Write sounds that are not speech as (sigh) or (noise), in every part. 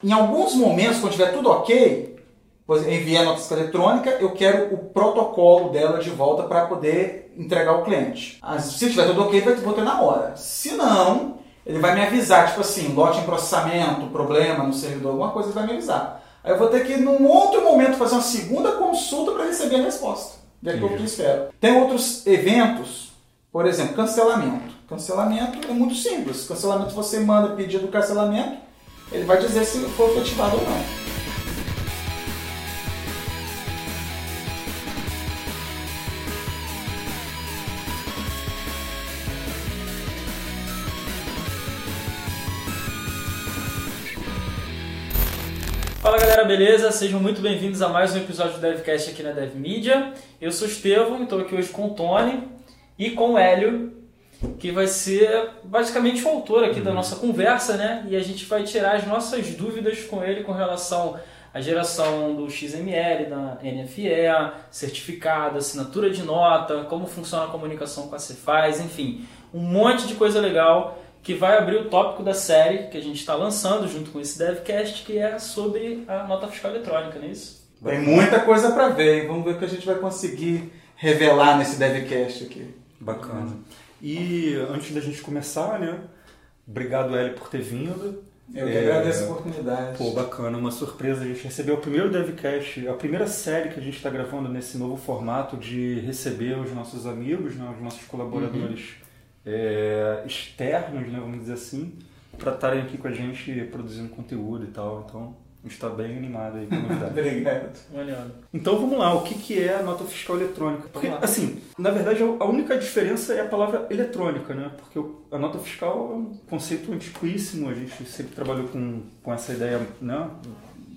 Em alguns momentos, quando tiver tudo ok, enviei a nota fiscal eletrônica, eu quero o protocolo dela de volta para poder entregar ao cliente. Se tiver tudo ok, vou ter na hora. Se não, ele vai me avisar, tipo assim, lote em processamento, problema no servidor, alguma coisa, ele vai me avisar. Aí eu vou ter que, num outro momento, fazer uma segunda consulta para receber a resposta. De acordo com o que eu espero. Tem outros eventos, por exemplo, cancelamento. Cancelamento é muito simples. Cancelamento, você manda pedido de cancelamento, ele vai dizer se foi efetivado ou não. Fala galera, beleza? Sejam muito bem-vindos a mais um episódio do DevCast aqui na DevMedia. Eu sou o Estevão, estou aqui hoje com o Tony e com o Hélio, que vai ser basicamente o autor aqui da nossa conversa, né? E a gente vai tirar as nossas dúvidas com ele com relação à geração do XML, da NFE, certificado, assinatura de nota, como funciona a comunicação com a Cefaz, enfim, um monte de coisa legal que vai abrir o tópico da série que a gente está lançando junto com esse DevCast, que é sobre a nota fiscal eletrônica, não é isso? Tem muita coisa para ver, vamos ver o que a gente vai conseguir revelar nesse DevCast aqui. Bacana. E antes da gente começar, né? Obrigado, Eli, por ter vindo. Eu que é... agradeço a oportunidade. Pô, bacana, uma surpresa. A gente recebeu o primeiro DevCast, a primeira série que a gente está gravando nesse novo formato de receber os nossos amigos, né, os nossos colaboradores. Uhum é, externos, né, vamos dizer assim, para estarem aqui com a gente produzindo conteúdo e tal. Então, está bem animado aí com a (laughs) novidade. Obrigado. Então vamos lá, o que, que é a nota fiscal eletrônica? Porque, assim, na verdade a única diferença é a palavra eletrônica, né? Porque a nota fiscal é um conceito antiquíssimo, a gente sempre trabalhou com, com essa ideia, né?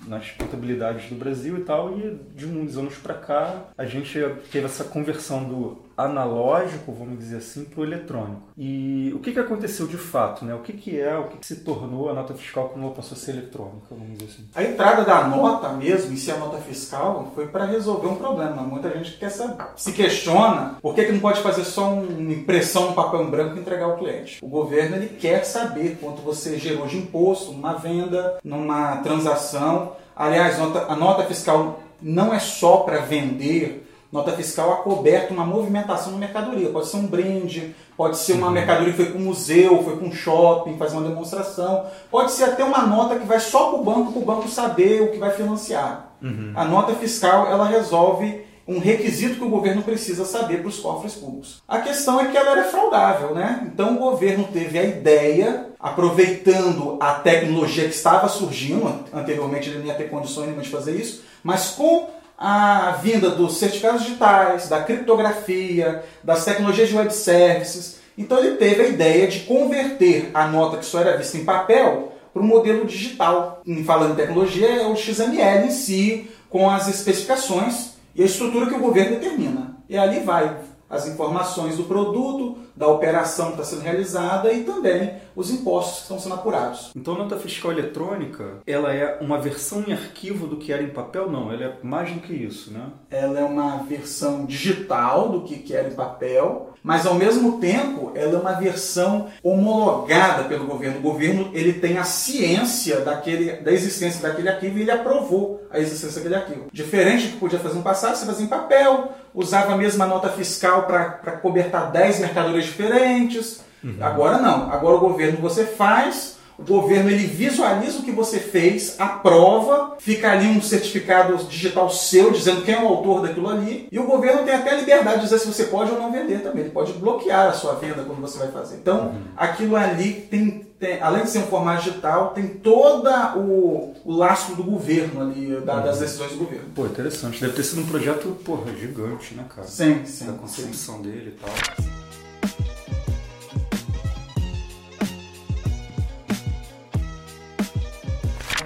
nas contabilidades do Brasil e tal, e de uns anos para cá a gente teve essa conversão do analógico, vamos dizer assim, para o eletrônico. E o que, que aconteceu de fato? Né? O que, que é, o que, que se tornou a nota fiscal quando ela passou a ser eletrônica, vamos dizer assim? A entrada da nota mesmo, em si a nota fiscal, foi para resolver um problema. Muita gente quer saber, se questiona por que, que não pode fazer só uma impressão no papel branco e entregar ao cliente. O governo ele quer saber quanto você gerou de imposto numa venda, numa transação. Aliás, a nota fiscal não é só para vender Nota fiscal acoberta uma movimentação na mercadoria. Pode ser um brinde, pode ser uma uhum. mercadoria que foi para um museu, foi para um shopping, fazer uma demonstração. Pode ser até uma nota que vai só para o banco, para o banco saber o que vai financiar. Uhum. A nota fiscal ela resolve um requisito que o governo precisa saber para os cofres públicos. A questão é que ela era fraudável, né? Então o governo teve a ideia, aproveitando a tecnologia que estava surgindo, anteriormente ele não ia ter condições de fazer isso, mas com a vinda dos certificados digitais, da criptografia, das tecnologias de web services. Então ele teve a ideia de converter a nota que só era vista em papel para o modelo digital. Em falando em tecnologia, é o XML em si, com as especificações e a estrutura que o governo determina. E ali vai as informações do produto, da operação que está sendo realizada e também os impostos que estão sendo apurados. Então a nota fiscal eletrônica, ela é uma versão em arquivo do que era em papel? Não, ela é mais do que isso, né? Ela é uma versão digital do que era em papel, mas ao mesmo tempo ela é uma versão homologada pelo governo. O governo ele tem a ciência daquele, da existência daquele arquivo e ele aprovou a existência daquele arquivo. Diferente do que podia fazer no passado, você fazia em papel, usava a mesma nota fiscal para cobertar 10 mercadorias diferentes. Uhum. Agora não. Agora o governo você faz, o governo ele visualiza o que você fez, aprova, fica ali um certificado digital seu dizendo quem é o autor daquilo ali, e o governo tem até a liberdade de dizer se você pode ou não vender também. Ele pode bloquear a sua venda quando você vai fazer. Então, uhum. aquilo ali tem, tem, além de ser um formato digital, tem todo o, o lastro do governo ali, da, uhum. das decisões do governo. Pô, interessante. Deve ter sido um projeto, porra, gigante, né, cara? Sim, sim. Da concepção sim. dele e tal.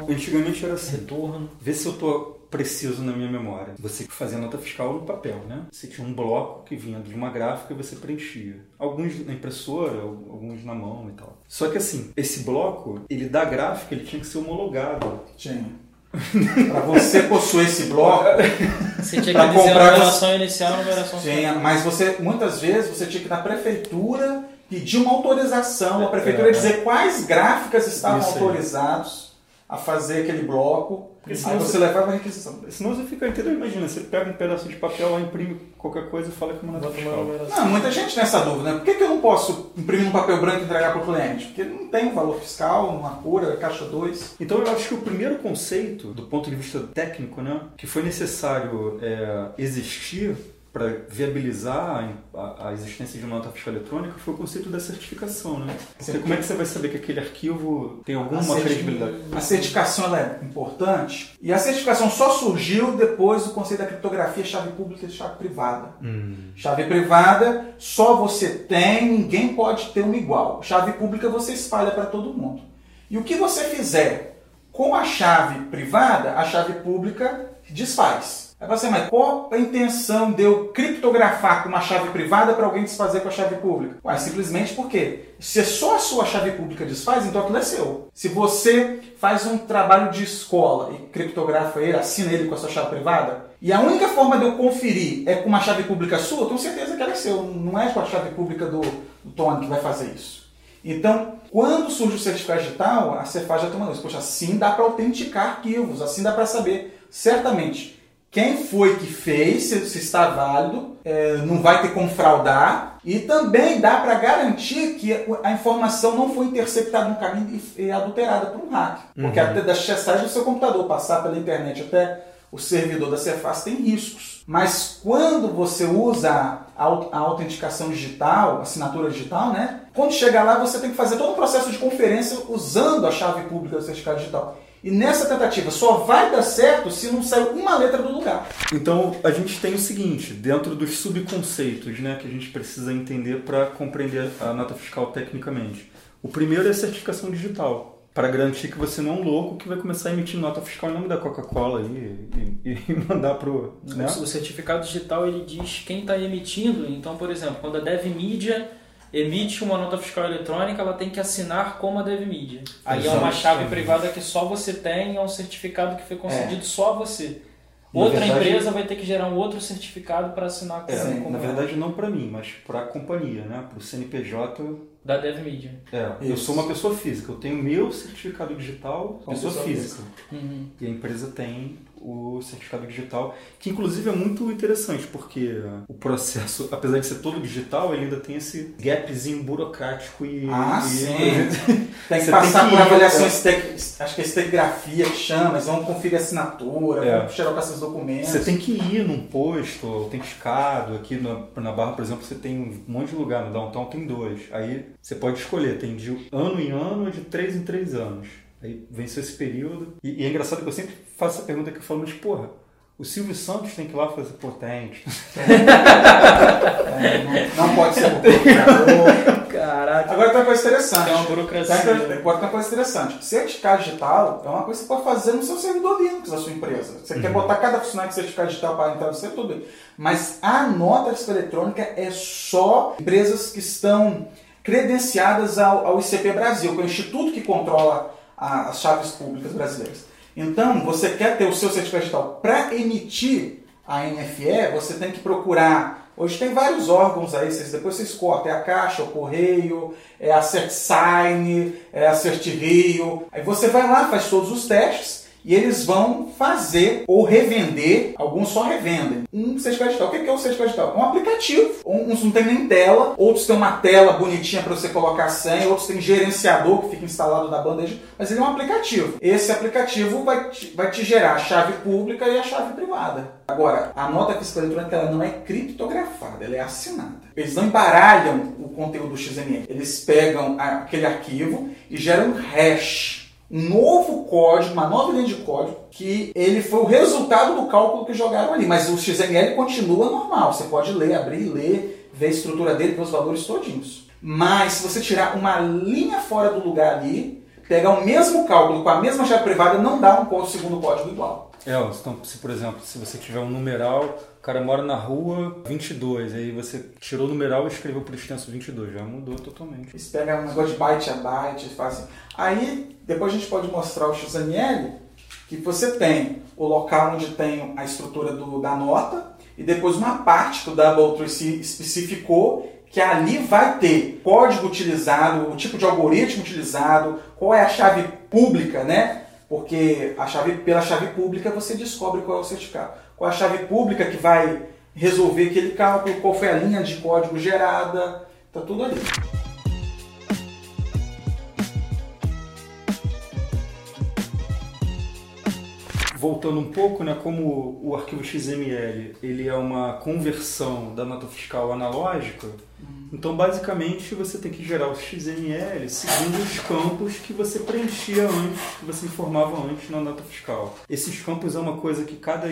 Antigamente era assim. Retorno. Vê se eu tô preciso na minha memória. Você fazia nota fiscal no papel, né? Você tinha um bloco que vinha de uma gráfica e você preenchia. Alguns na impressora, alguns na mão e tal. Só que assim, esse bloco, ele da gráfica, ele tinha que ser homologado. Tinha. (laughs) para você possuir esse bloco, (laughs) você tinha que dizer comprar a numeração você... inicial e a numeração Tinha, mas você muitas vezes você tinha que ir na prefeitura pedir uma autorização, a prefeitura é, dizer quais gráficas estavam autorizados a fazer aquele bloco. Porque aí você, você levava a requisição. Senão você fica inteiro, imagina, você pega um pedaço de papel lá, imprime qualquer coisa e fala que é uma nota fiscal. Não, muita gente tem essa dúvida, né? Por que, que eu não posso imprimir um papel branco e entregar para o cliente? Porque não tem valor fiscal, uma cura, caixa 2. Então eu acho que o primeiro conceito, do ponto de vista técnico, né, que foi necessário é, existir para viabilizar a, a, existência de uma nota fiscal eletrônica foi o conceito da certificação, né? Porque como é que você vai saber que aquele arquivo tem alguma a credibilidade? A certificação é importante e a certificação só surgiu depois do conceito da criptografia chave pública e chave privada. Hum. Chave privada só você tem, ninguém pode ter uma igual. Chave pública você espalha para todo mundo. E o que você fizer com a chave privada, a chave pública desfaz. Aí você, mas qual a intenção de eu criptografar com uma chave privada para alguém desfazer com a chave pública? Ué, simplesmente porque se só a sua chave pública desfaz, então aquilo é seu. Se você faz um trabalho de escola e criptografa ele, assina ele com a sua chave privada, e a única forma de eu conferir é com uma chave pública sua, eu tenho certeza que ela é seu. Não é com a chave pública do, do Tony que vai fazer isso. Então, quando surge o certificado digital, a Cefaz já uma luz. Poxa, assim dá para autenticar arquivos, assim dá para saber certamente quem foi que fez, se, se está válido, é, não vai ter como fraudar. E também dá para garantir que a informação não foi interceptada no caminho e, e adulterada por um hack. Porque uhum. até da chessagem do seu computador passar pela internet até o servidor da Cefaz tem riscos. Mas quando você usa a autenticação digital, assinatura digital, né? Quando chegar lá, você tem que fazer todo um processo de conferência usando a chave pública do certificado digital. E nessa tentativa só vai dar certo se não sair uma letra do lugar. Então a gente tem o seguinte, dentro dos subconceitos né, que a gente precisa entender para compreender a nota fiscal tecnicamente. O primeiro é a certificação digital, para garantir que você não é um louco que vai começar a emitir nota fiscal em nome da Coca-Cola e, e, (laughs) e, mandar pro. Né? O certificado digital ele diz quem está emitindo. Então, por exemplo, quando a Dev Media emite uma nota fiscal eletrônica, ela tem que assinar como a DevMedia. Aí Exato. é uma chave privada que só você tem, é um certificado que foi concedido é. só a você. Outra verdade, empresa vai ter que gerar um outro certificado para assinar com é, você. Na verdade, não para mim, mas para a companhia, né? para o CNPJ. Da DevMedia. É, Isso. eu sou uma pessoa física, eu tenho meu certificado digital, pessoa, pessoa física. Uhum. E a empresa tem o certificado digital, que inclusive é muito interessante, porque o processo, apesar de ser todo digital, ele ainda tem esse gapzinho burocrático e. Ah, e, sim! (laughs) tem que passar tem que por avaliações, é. acho que é estegrafia que chama, eles vão conferir assinatura, é. vão xerocar esses documentos. Você tem que ir num posto autenticado, aqui na, na Barra, por exemplo, você tem um monte de lugar, no Downtown tem dois. Aí você pode escolher, tem de ano em ano ou de três em três anos. Aí venceu esse período. E, e, é engraçado que eu sempre faço essa pergunta que eu falo, mas porra, o Silvio Santos tem que ir lá fazer potente. (laughs) é, não, não, pode ser procurador. Caraca. Agora tem uma coisa interessante. É uma burocracia. Tem, tem, pode ter uma coisa interessante. Certificado digital é uma coisa que você pode fazer no seu servidor Linux da sua empresa. Você uhum. quer botar cada funcionário de certificado digital para entrar no servidor, tudo. Mas a nota eletrônica é só empresas que estão credenciadas ao, ao ICP Brasil, que é o instituto que controla as chaves públicas brasileiras. Então, você quer ter o seu certificado digital para emitir a NFE, você tem que procurar. Hoje tem vários órgãos aí, vocês, depois vocês cortam. É a Caixa, o Correio, é a CertSign, é a CertRio. Aí você vai lá, faz todos os testes e eles vão fazer ou revender, alguns só revendem, um certificado digital. O que é o certificado digital? É um aplicativo. Uns não tem nem tela, outros têm uma tela bonitinha para você colocar a senha, outros têm gerenciador que fica instalado na bandeja, mas ele é um aplicativo. Esse aplicativo vai te, vai te gerar a chave pública e a chave privada. Agora, a nota fiscal eletrônica ela não é criptografada, ela é assinada. Eles não embaralham o conteúdo XML. Eles pegam aquele arquivo e geram um hash um novo código, uma nova linha de código, que ele foi o resultado do cálculo que jogaram ali. Mas o XML continua normal. Você pode ler, abrir, ler, ver a estrutura dele, ver os valores todinhos. Mas se você tirar uma linha fora do lugar ali, pegar o mesmo cálculo com a mesma chave privada, não dá um segundo código igual. É, então, se por exemplo, se você tiver um numeral, cara mora na rua 22, aí você tirou o numeral e escreveu por extenso 22, já mudou totalmente. Eles pegam um negócio de byte a byte fazem. Aí, depois a gente pode mostrar o XML, que você tem o local onde tem a estrutura do, da nota, e depois uma parte que o Double especificou que ali vai ter código utilizado, o tipo de algoritmo utilizado, qual é a chave pública, né? Porque a chave, pela chave pública você descobre qual é o certificado. Com a chave pública que vai resolver aquele cálculo, qual foi a linha de código gerada, tá tudo ali. voltando um pouco, né, como o arquivo XML ele é uma conversão da nota fiscal analógica, uhum. então basicamente você tem que gerar o XML seguindo os campos que você preenchia antes, que você informava antes na nota fiscal. Esses campos é uma coisa que cada,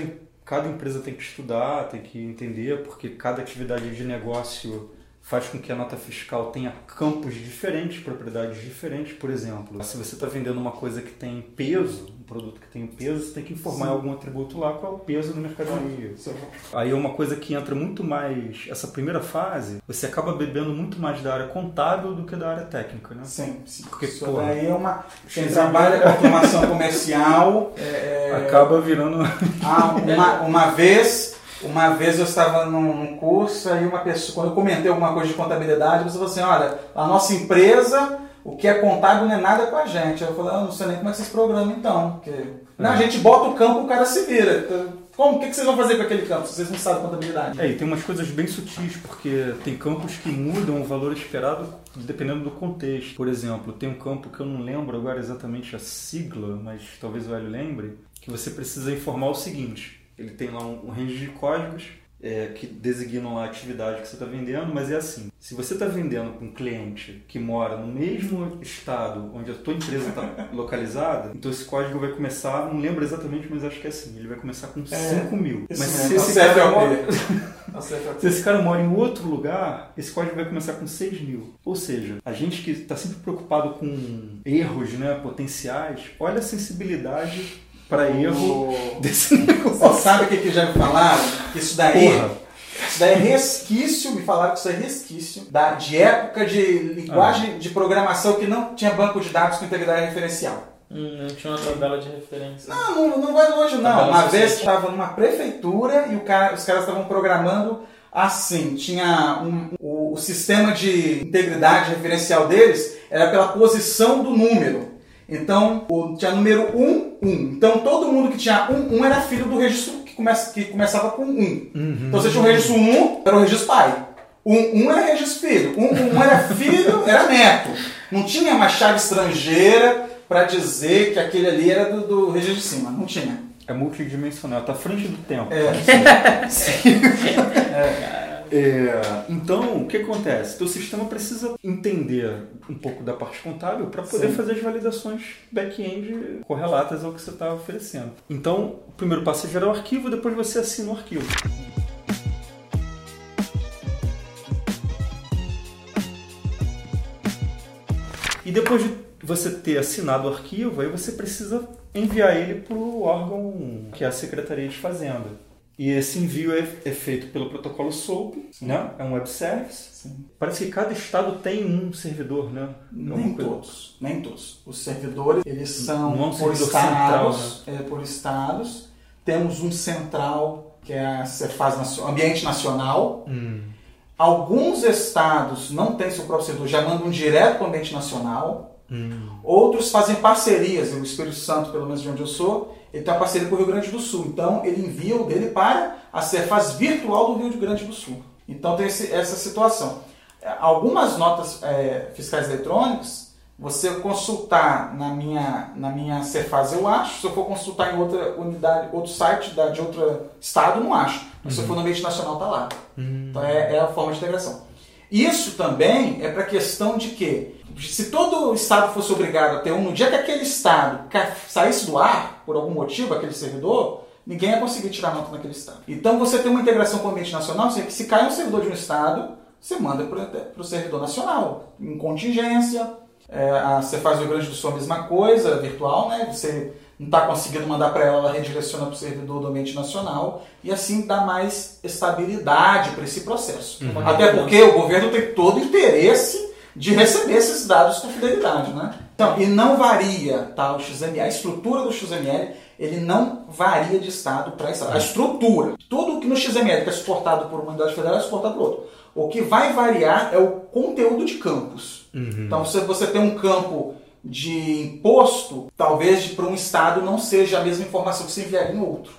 cada empresa tem que estudar, tem que entender, porque cada atividade de negócio faz com que a nota fiscal tenha campos diferentes, propriedades diferentes. Por exemplo, se você está vendendo uma coisa que tem peso, produto que tem peso, você tem que informar Sim. algum atributo lá qual é o peso do mercadoria. Sim. Aí é uma coisa que entra muito mais. Essa primeira fase, você acaba bebendo muito mais da área contábil do que da área técnica, né? Sim, sim. Porque, Isso porra, daí é uma. Quem trabalha com (laughs) automação comercial. É, é... Acaba virando. (laughs) Ah, uma, uma vez uma vez eu estava num, curso, aí uma pessoa, quando eu comentei alguma coisa de contabilidade, você falou assim, olha, a nossa empresa, o que é contábil não é nada com a gente. Eu falei, ah, não sei nem como é que vocês programam então. Porque, não, a gente bota o campo, o cara se vira. Como? O que vocês vão fazer com aquele campo se vocês não sabem contabilidade? É, e tem umas coisas bem sutis, porque tem campos que mudam o valor esperado dependendo do contexto. Por exemplo, tem um campo que eu não lembro agora exatamente a sigla, mas talvez o Hélio lembre, que você precisa informar o seguinte ele tem lá um, um range de códigos é, que designam a atividade que você está vendendo, mas é assim: se você está vendendo para um cliente que mora no mesmo estado onde a tua empresa está (laughs) localizada, então esse código vai começar, não lembro exatamente, mas acho que é assim: ele vai começar com 5 é, mil. Mas se, esse cara mora, (laughs) se esse cara mora em outro lugar, esse código vai começar com 6 mil. Ou seja, a gente que está sempre preocupado com erros né, potenciais, olha a sensibilidade para erro (laughs) desse negócio. Você sabe o que, que já me falaram? Isso daí. Porra. Isso daí é resquício, me falaram que isso é resquício da, de época de linguagem ah. de programação que não tinha banco de dados com integridade referencial. Hum, não tinha uma tabela de referência. Não, não, não vai longe não. Uma vez estava numa prefeitura e cara, os caras estavam programando assim. Tinha um, o, o sistema de integridade referencial deles era pela posição do número. Então, o, tinha número 1, 1. Então, todo mundo que tinha 1, 1 era filho do registro que, começa, que começava com 1. Uhum. Então, você tinha o registro 1, era o registro pai. 1, 1 era registro filho. 1, 1 era filho, (laughs) era neto. Não tinha uma chave estrangeira para dizer que aquele ali era do, do registro de cima. Não tinha. É multidimensional, à frente do tempo. É. Sim. (laughs) é. É, então, o que acontece? Teu sistema precisa entender um pouco da parte contábil para poder Sim. fazer as validações back-end correlatas ao que você está oferecendo. Então, o primeiro passo é gerar o arquivo, depois você assina o arquivo. E depois de você ter assinado o arquivo, aí você precisa enviar ele para o órgão que é a Secretaria de Fazenda. E esse envio é, é feito pelo protocolo SOAP, né? É um web service. Sim. Parece que cada estado tem um servidor, né? Nem todos, nem todos. Os servidores, eles são Não é um por estados, central, né? é, por estados. Temos um central, que é a Cefaz Ambiente Nacional. Hum. Alguns estados não têm seu próprio servidor, já mandam direto para o Ambiente Nacional. Hum. Outros fazem parcerias, o Espírito Santo, pelo menos de onde eu sou, ele tem uma parceria com o Rio Grande do Sul. Então, ele envia o dele para a Cefaz virtual do Rio Grande do Sul. Então, tem esse, essa situação. É, algumas notas é, fiscais eletrônicas, você consultar na minha, na minha Cefaz, eu acho. Se eu for consultar em outra unidade, outro site da, de outro estado, não acho. Mas uhum. se eu for no ambiente nacional, está lá. Uhum. Então, é, é a forma de integração. Isso também é para a questão de que se todo estado fosse obrigado a ter um, no dia que aquele estado saísse do ar, por algum motivo, aquele servidor, ninguém ia conseguir tirar nota naquele estado. Então você tem uma integração com o ambiente nacional, você, que se cai um servidor de um estado, você manda para o servidor nacional, em contingência. É, você faz o Rio Grande do Sul a mesma coisa, virtual, né? Você não está conseguindo mandar para ela, ela redireciona para o servidor do ambiente nacional e assim dá mais estabilidade para esse processo. Uhum. Até porque o governo tem todo interesse de receber esses dados com fidelidade, né? Então, e não varia, tá? O XML, a estrutura do XML, ele não varia de estado para estado. A estrutura, tudo que no XML que é suportado por uma unidade federal é suportado por outro. O que vai variar é o conteúdo de campos. Uhum. Então, se você tem um campo de imposto, talvez para um estado não seja a mesma informação que você enviaria em outro.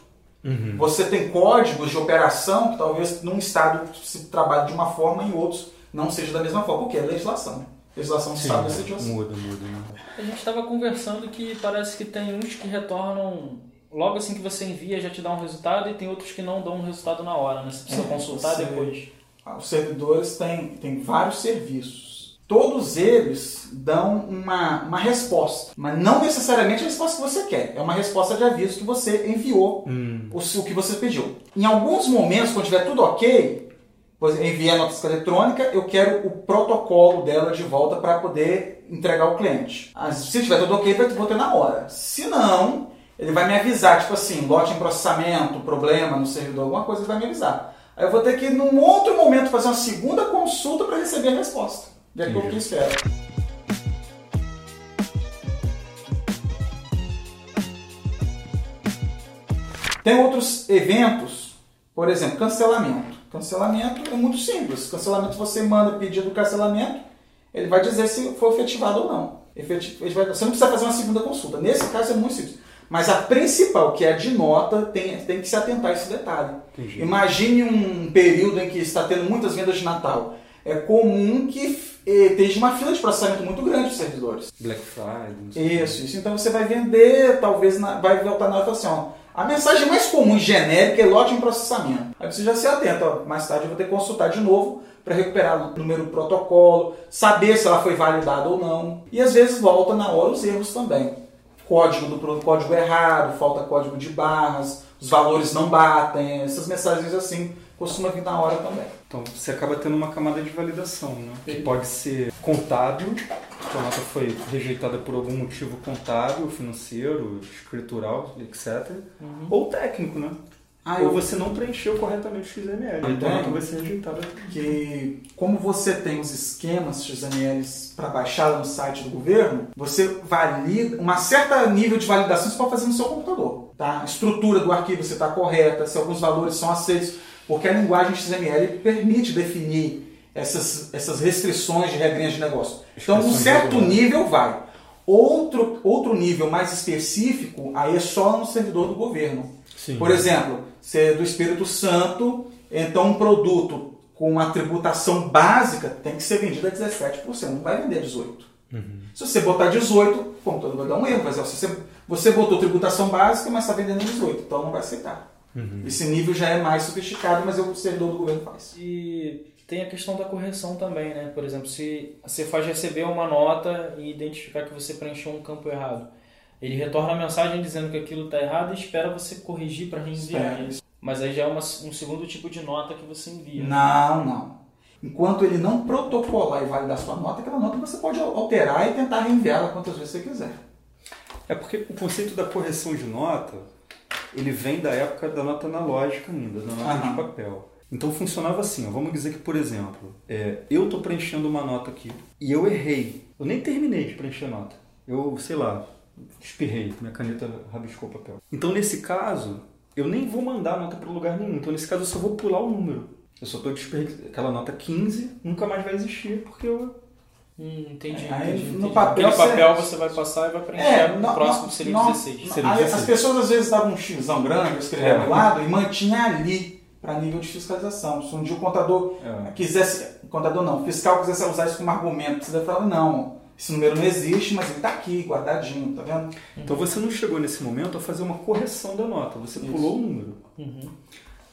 Uhum. Você tem códigos de operação que talvez num estado se trabalhe de uma forma e em outros não seja da mesma forma, porque é legislação. Né? Legislação do estado decidiu assim. Muda, muda, muda. A gente estava conversando que parece que tem uns que retornam logo assim que você envia já te dá um resultado e tem outros que não dão um resultado na hora, né? Você precisa é, consultar você... depois. Ah, os servidores têm, têm vários serviços todos eles dão uma, uma resposta, mas não necessariamente a resposta que você quer. É uma resposta de aviso que você enviou hum. o, o, que você pediu. Em alguns momentos, quando tiver tudo ok, enviei a nota eletrônica, eu quero o protocolo dela de volta para poder entregar ao cliente. Se tiver tudo ok, vou ter na hora. Se não, ele vai me avisar, tipo assim, lote em processamento, problema no servidor, alguma coisa, ele vai me avisar. Aí eu vou ter que, num outro momento, fazer uma segunda consulta para receber a resposta de acordo com o que espera. Tem outros eventos, por exemplo, cancelamento. Cancelamento é muito simples. Cancelamento, você manda pedido de cancelamento, ele vai dizer se foi efetivado ou não. Você não precisa fazer uma segunda consulta. Nesse caso é muito simples. Mas a principal, que é a de nota, tem, tem que se atentar a esse detalhe. Entendi. Imagine um período em que está tendo muitas vendas de Natal. É comum que esteja uma fila de processamento muito grande dos servidores. Black Friday. Isso, isso. Então você vai vender, talvez na, vai voltar na hora assim, ó, a mensagem mais comum e genérica é lote em processamento. Aí você já se atenta, ó, mais tarde eu vou ter que consultar de novo para recuperar o número do protocolo, saber se ela foi validada ou não. E às vezes volta na hora os erros também. Código do código errado, falta código de barras, os valores não batem, essas mensagens assim costuma vir na hora também. Então você acaba tendo uma camada de validação, né? Que pode ser contábil, que a nota foi rejeitada por algum motivo contábil, financeiro, escritural, etc. Uhum. Ou técnico, né? Ah, Ou você não preencheu corretamente o XML. Ah, então a nota vai ser rejeitada. Que como você tem os esquemas XMLs para baixar no site do governo, você valida uma certa nível de validação você pode fazer no seu computador. Tá? A estrutura do arquivo está correta, se alguns valores são aceitos porque a linguagem XML permite definir essas, essas restrições de regrinhas de negócio. Então, um certo nível vai. Outro, outro nível mais específico, aí é só no servidor do governo. Sim. Por exemplo, se é do Espírito Santo, então um produto com uma tributação básica tem que ser vendido a 17%, não vai vender 18%. Uhum. Se você botar 18%, o computador vai dar um erro, mas se você, você botou tributação básica, mas está vendendo 18%, então não vai aceitar. Uhum. Esse nível já é mais sofisticado, mas é o servidor do governo faz. E tem a questão da correção também, né? Por exemplo, se você faz receber uma nota e identificar que você preencheu um campo errado, ele retorna a mensagem dizendo que aquilo está errado e espera você corrigir para reenviar. Mas aí já é uma, um segundo tipo de nota que você envia. Não, não. Enquanto ele não protocolar e validar sua nota, aquela nota você pode alterar e tentar reenviá-la quantas vezes você quiser. É porque o conceito da correção de nota ele vem da época da nota analógica ainda, da nota de papel. Então funcionava assim, ó, vamos dizer que, por exemplo, é, eu estou preenchendo uma nota aqui e eu errei. Eu nem terminei de preencher a nota. Eu, sei lá, espirrei, minha caneta rabiscou o papel. Então, nesse caso, eu nem vou mandar a nota para lugar nenhum. Então, nesse caso, eu só vou pular o número. Eu só estou desperdiçando. Aquela nota 15 nunca mais vai existir porque eu Hum, entendi, aí, entendi, No papel, Aquele papel você vai passar e vai preencher é, no, próximo seria no, 16. Seria 16. As pessoas às vezes davam um xizão grande, escreviam é. do lado e mantinha ali para nível de fiscalização. Se um dia o contador é. quisesse, contador não, o fiscal quisesse usar isso como argumento, você falar, não, esse número não existe, mas ele está aqui, guardadinho, tá vendo? Então você não chegou nesse momento a fazer uma correção da nota, você isso. pulou o número. Uhum.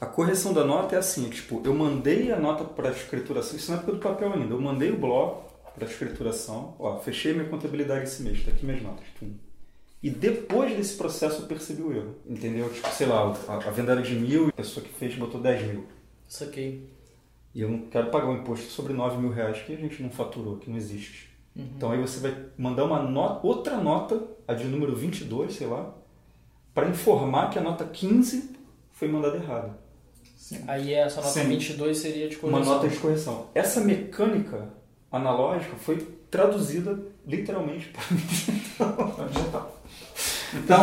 A correção da nota é assim, tipo, eu mandei a nota para a escrituração, isso não é época do papel ainda, eu mandei o bloco, para escrituração. Ó, fechei minha contabilidade esse mês, tá aqui minhas notas. Tum. E depois desse processo eu percebi o erro. Entendeu? Tipo, sei lá, a, a venda era de mil e a pessoa que fez botou 10 mil. Saquei. E eu não quero pagar um imposto sobre 9 mil reais que a gente não faturou, que não existe. Uhum. Então aí você vai mandar uma nota, outra nota, a de número 22, sei lá, para informar que a nota 15 foi mandada errada. Sim. Aí essa nota Sim. 22 seria de correção. Uma nota de correção. Essa mecânica analógica foi traduzida literalmente para digital. (laughs) Então,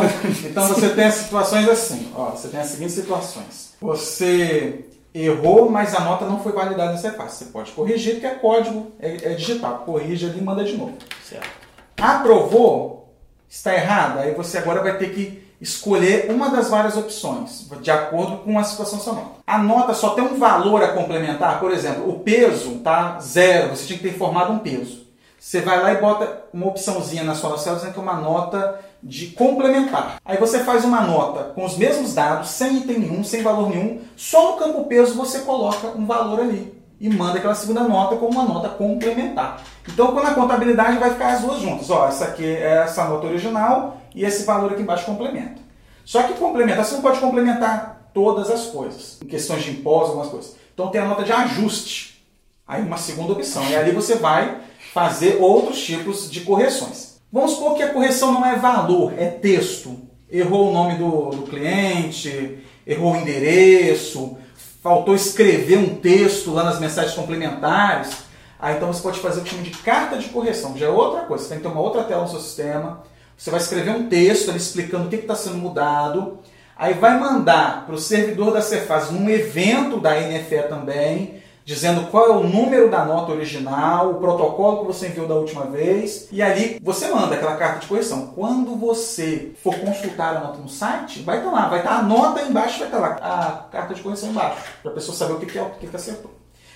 então você tem as situações assim, ó, você tem as seguintes situações. Você errou, mas a nota não foi validada nessa fase. Você pode corrigir, porque é código, é, é digital. Corrige ali e manda de novo. Certo. Aprovou? Está errado? Aí você agora vai ter que escolher uma das várias opções, de acordo com a situação nota. A nota só tem um valor a complementar, por exemplo, o peso tá zero, você tinha que ter informado um peso. Você vai lá e bota uma opçãozinha na sua célula dizendo que é uma nota de complementar. Aí você faz uma nota com os mesmos dados, sem item nenhum, sem valor nenhum, só no campo peso você coloca um valor ali e manda aquela segunda nota como uma nota complementar. Então, quando a contabilidade vai ficar as duas juntas, ó, essa aqui é essa nota original e esse valor aqui embaixo complementa. Só que complementar, você não pode complementar todas as coisas, em questões de impostos, algumas coisas. Então tem a nota de ajuste, aí uma segunda opção. E ali você vai fazer outros tipos de correções. Vamos supor que a correção não é valor, é texto. Errou o nome do, do cliente, errou o endereço, faltou escrever um texto lá nas mensagens complementares. Aí então você pode fazer o que chama de carta de correção, já é outra coisa. Você tem que ter uma outra tela no seu sistema. Você vai escrever um texto ali explicando o que está sendo mudado. Aí vai mandar para o servidor da Cefaz num evento da NFE também, dizendo qual é o número da nota original, o protocolo que você enviou da última vez, e ali você manda aquela carta de correção. Quando você for consultar a nota no site, vai estar lá, vai estar a nota embaixo, vai estar lá a carta de correção embaixo, para a pessoa saber o que, é o que, que acertou.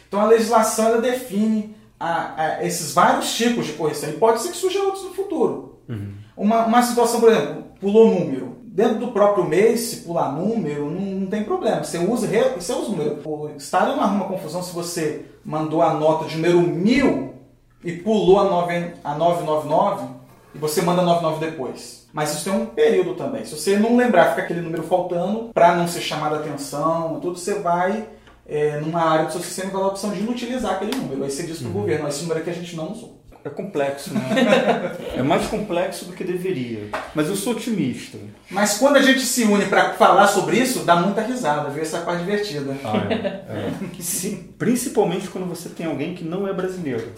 Então a legislação ela define a, a, esses vários tipos de correção, e pode ser que surjam outros no futuro. Uhum. Uma, uma situação, por exemplo, pulou número dentro do próprio mês, se pular número, não, não tem problema. Você usa, você usa o número. O Estado não arruma confusão se você mandou a nota de número 1000 e pulou a, 9, a 999 e você manda 99 depois. Mas isso tem um período também. Se você não lembrar, fica aquele número faltando, para não ser chamado a atenção, tudo você vai é, numa área do seu sistema e vai a opção de inutilizar aquele número. Aí você diz para o uhum. governo, esse número aqui a gente não usou é complexo, né? (laughs) é mais complexo do que deveria. Mas eu sou otimista. Mas quando a gente se une para falar sobre isso, dá muita risada, viu? Essa parte divertida. Ah, é. é. Sim, principalmente quando você tem alguém que não é brasileiro.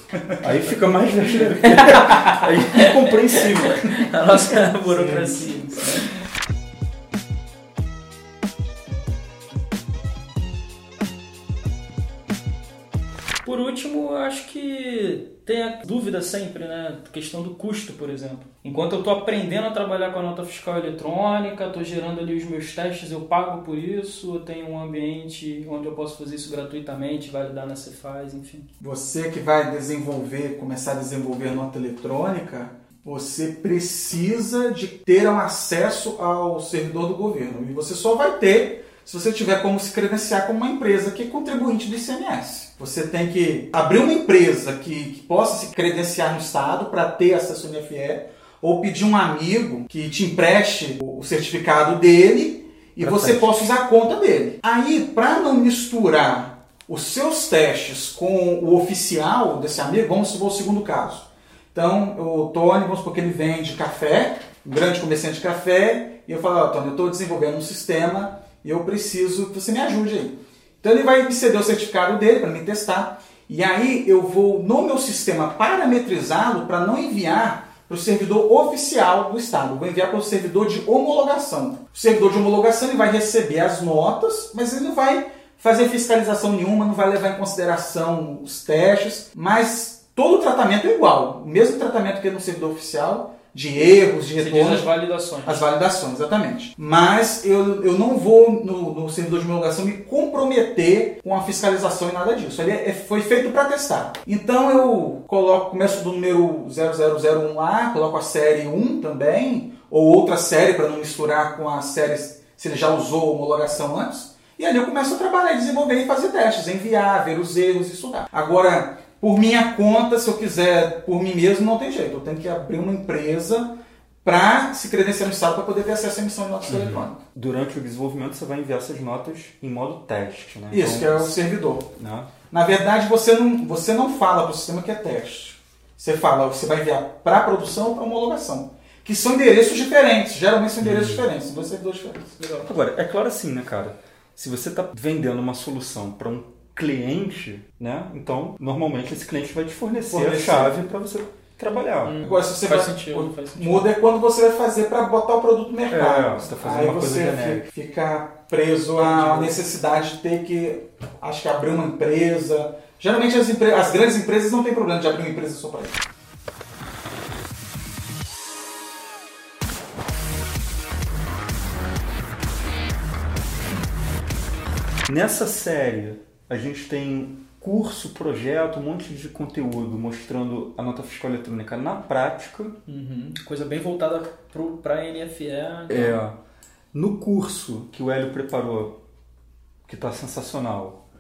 Aí fica mais (laughs) Aí é compreensível. A nossa burocracia. Último, acho que tem a dúvida sempre, né? questão do custo, por exemplo. Enquanto eu estou aprendendo a trabalhar com a nota fiscal eletrônica, estou gerando ali os meus testes, eu pago por isso, eu tenho um ambiente onde eu posso fazer isso gratuitamente, validar na Cefaz, enfim. Você que vai desenvolver, começar a desenvolver nota eletrônica, você precisa de ter um acesso ao servidor do governo. E você só vai ter se você tiver como se credenciar como uma empresa que é contribuinte do ICMS. Você tem que abrir uma empresa que, que possa se credenciar no Estado para ter acesso ao NFE, ou pedir um amigo que te empreste o certificado dele e você possa usar a conta dele. Aí, para não misturar os seus testes com o oficial desse amigo, vamos supor o segundo caso. Então, o Tony, vamos supor que ele vende café, um grande comerciante de café, e eu falo, oh, Tony, eu estou desenvolvendo um sistema eu preciso que você me ajude aí. Então ele vai me ceder o certificado dele para me testar. E aí eu vou no meu sistema parametrizá-lo para não enviar para o servidor oficial do Estado. Eu vou enviar para o servidor de homologação. O servidor de homologação ele vai receber as notas, mas ele não vai fazer fiscalização nenhuma, não vai levar em consideração os testes, mas todo o tratamento é igual. O mesmo tratamento que é no servidor oficial, de erros, de retorno. as validações. As validações, exatamente. Mas eu, eu não vou no, no servidor de homologação me comprometer com a fiscalização e nada disso. Ele é, foi feito para testar. Então eu coloco, começo do número 0001 lá, coloco a série 1 também, ou outra série para não misturar com as séries se ele já usou homologação antes. E ali eu começo a trabalhar, desenvolver e fazer testes, enviar, ver os erros e estudar. Agora, por minha conta, se eu quiser por mim mesmo, não tem jeito. Eu tenho que abrir uma empresa para se credenciar no Estado para poder ter acesso à emissão de notas uhum. eletrônicas. Durante o desenvolvimento, você vai enviar essas notas em modo teste. Né? Isso, então, que é o servidor. Né? Na verdade, você não, você não fala para o sistema que é teste. Você fala, você vai enviar para produção ou para homologação. Que são endereços diferentes, geralmente são endereços uhum. diferentes, dois servidores diferentes. Legal. Agora, é claro assim, né, cara? Se você está vendendo uma solução para um cliente, né? Então, normalmente esse cliente vai te fornecer, fornecer. a chave para você trabalhar. Hum, Agora, se você faz, vai, sentido, faz sentido. Muda é quando você vai fazer para botar o produto no é, mercado. É, você tá fazendo Aí uma você coisa fica preso à necessidade de ter que, acho que abrir uma empresa. Geralmente as, empre as grandes empresas não tem problema de abrir uma empresa só para isso. Nessa série, a gente tem curso, projeto, um monte de conteúdo mostrando a nota fiscal eletrônica na prática. Uhum. Coisa bem voltada para a NFE. Então... É. No curso que o Hélio preparou, que está sensacional,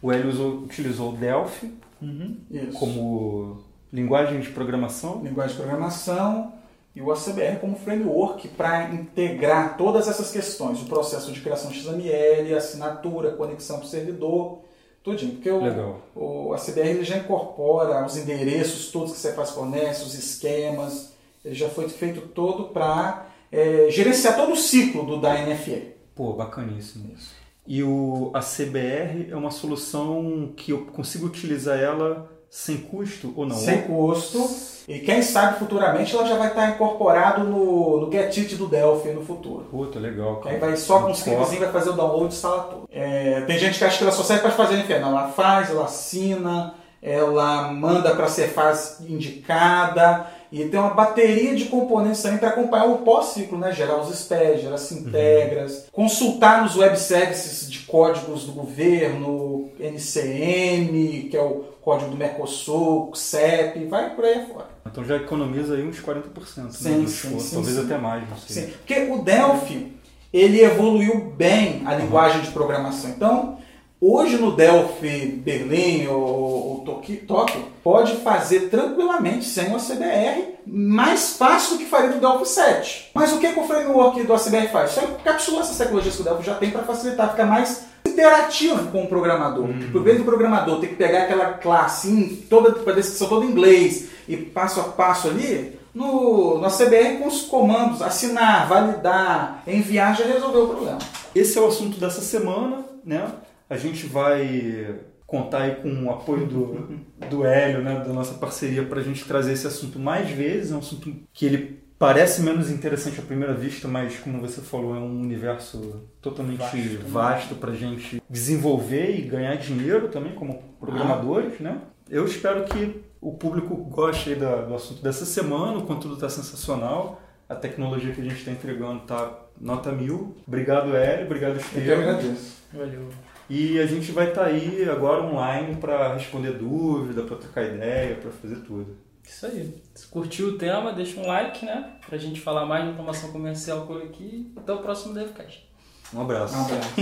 o Hélio usou, utilizou o Delphi uhum. como linguagem de programação. Linguagem de programação e o ACBR como framework para integrar todas essas questões, o processo de criação XML, assinatura, conexão para o servidor Tudinho, porque o, o, a CBR ele já incorpora os endereços todos que você faz fornece, os esquemas, ele já foi feito todo para é, gerenciar todo o ciclo do da NFE. Pô, bacaníssimo. Isso. E o, a CBR é uma solução que eu consigo utilizar ela sem custo ou não? Sem custo. E quem sabe futuramente ela já vai estar incorporado no, no GetIt do Delphi no futuro. Puta, legal. Cara. Aí vai só com um cliquezinho vai fazer o download e instala tudo. É, tem gente que acha que ela só serve para fazer inferno. Ela faz, ela assina, ela manda para ser fase indicada. E tem uma bateria de componentes também para acompanhar o pós-ciclo, né? Gerar os SPED, gerar as integras, uhum. consultar nos web services de códigos do governo, NCM, que é o código do Mercosul, CEP, vai por aí fora. Então já economiza aí uns 40%. Sim, né, sim, sim, talvez sim. até mais. Não sei. Sim, porque o Delphi ele evoluiu bem a linguagem de programação. Então, hoje no Delphi Berlim ou, ou Tóquio, pode fazer tranquilamente sem o ACBR, mais fácil do que faria do Delphi 7. Mas o que, que o framework do ACBR faz? Só encapsula essas tecnologias que o Delphi já tem para facilitar, fica mais interativo com o programador. Uhum. Por vez do programador ter que pegar aquela classe toda, com a descrição toda em inglês e passo a passo ali, no, no CBR com os comandos assinar, validar, enviar já resolveu o problema. Esse é o assunto dessa semana, né? A gente vai contar aí com o apoio do, do Hélio, né, da nossa parceria, para a gente trazer esse assunto mais vezes. É um assunto que ele parece menos interessante à primeira vista, mas como você falou, é um universo totalmente vasto, vasto para a gente desenvolver e ganhar dinheiro também como programadores, ah. né? Eu espero que o público goste da, do assunto dessa semana, o conteúdo está sensacional, a tecnologia que a gente está entregando está nota mil. Obrigado, Hélio, obrigado, Estevam. Eu que agradeço. Valeu. E a gente vai estar tá aí agora online para responder dúvida, para trocar ideia, para fazer tudo. Isso aí. Se curtiu o tema, deixa um like, né? Pra gente falar mais de informação comercial por aqui. Até o próximo DevCast. Um abraço. Um abraço.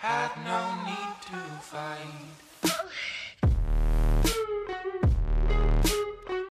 Had no need to fight.